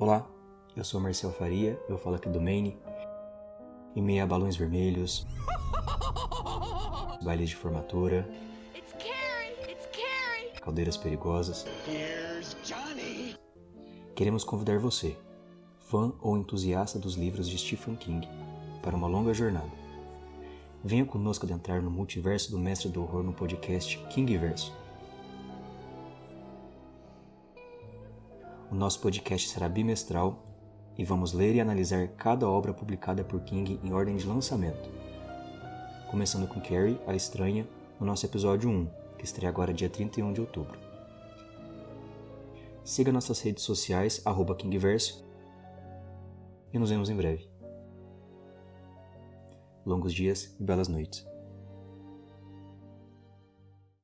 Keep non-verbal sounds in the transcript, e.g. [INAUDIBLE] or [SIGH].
Olá, eu sou Marcel Faria, eu falo aqui do Maine. Em meio a balões vermelhos, [LAUGHS] bailes de formatura, It's Carrie! It's Carrie! caldeiras perigosas, Here's Johnny. queremos convidar você, fã ou entusiasta dos livros de Stephen King, para uma longa jornada. Venha conosco adentrar no multiverso do mestre do horror no podcast Kingverso. O nosso podcast será bimestral e vamos ler e analisar cada obra publicada por King em ordem de lançamento. Começando com Carrie, a Estranha, no nosso episódio 1, que estreia agora dia 31 de outubro. Siga nossas redes sociais, Kingverso, e nos vemos em breve. Longos dias e belas noites.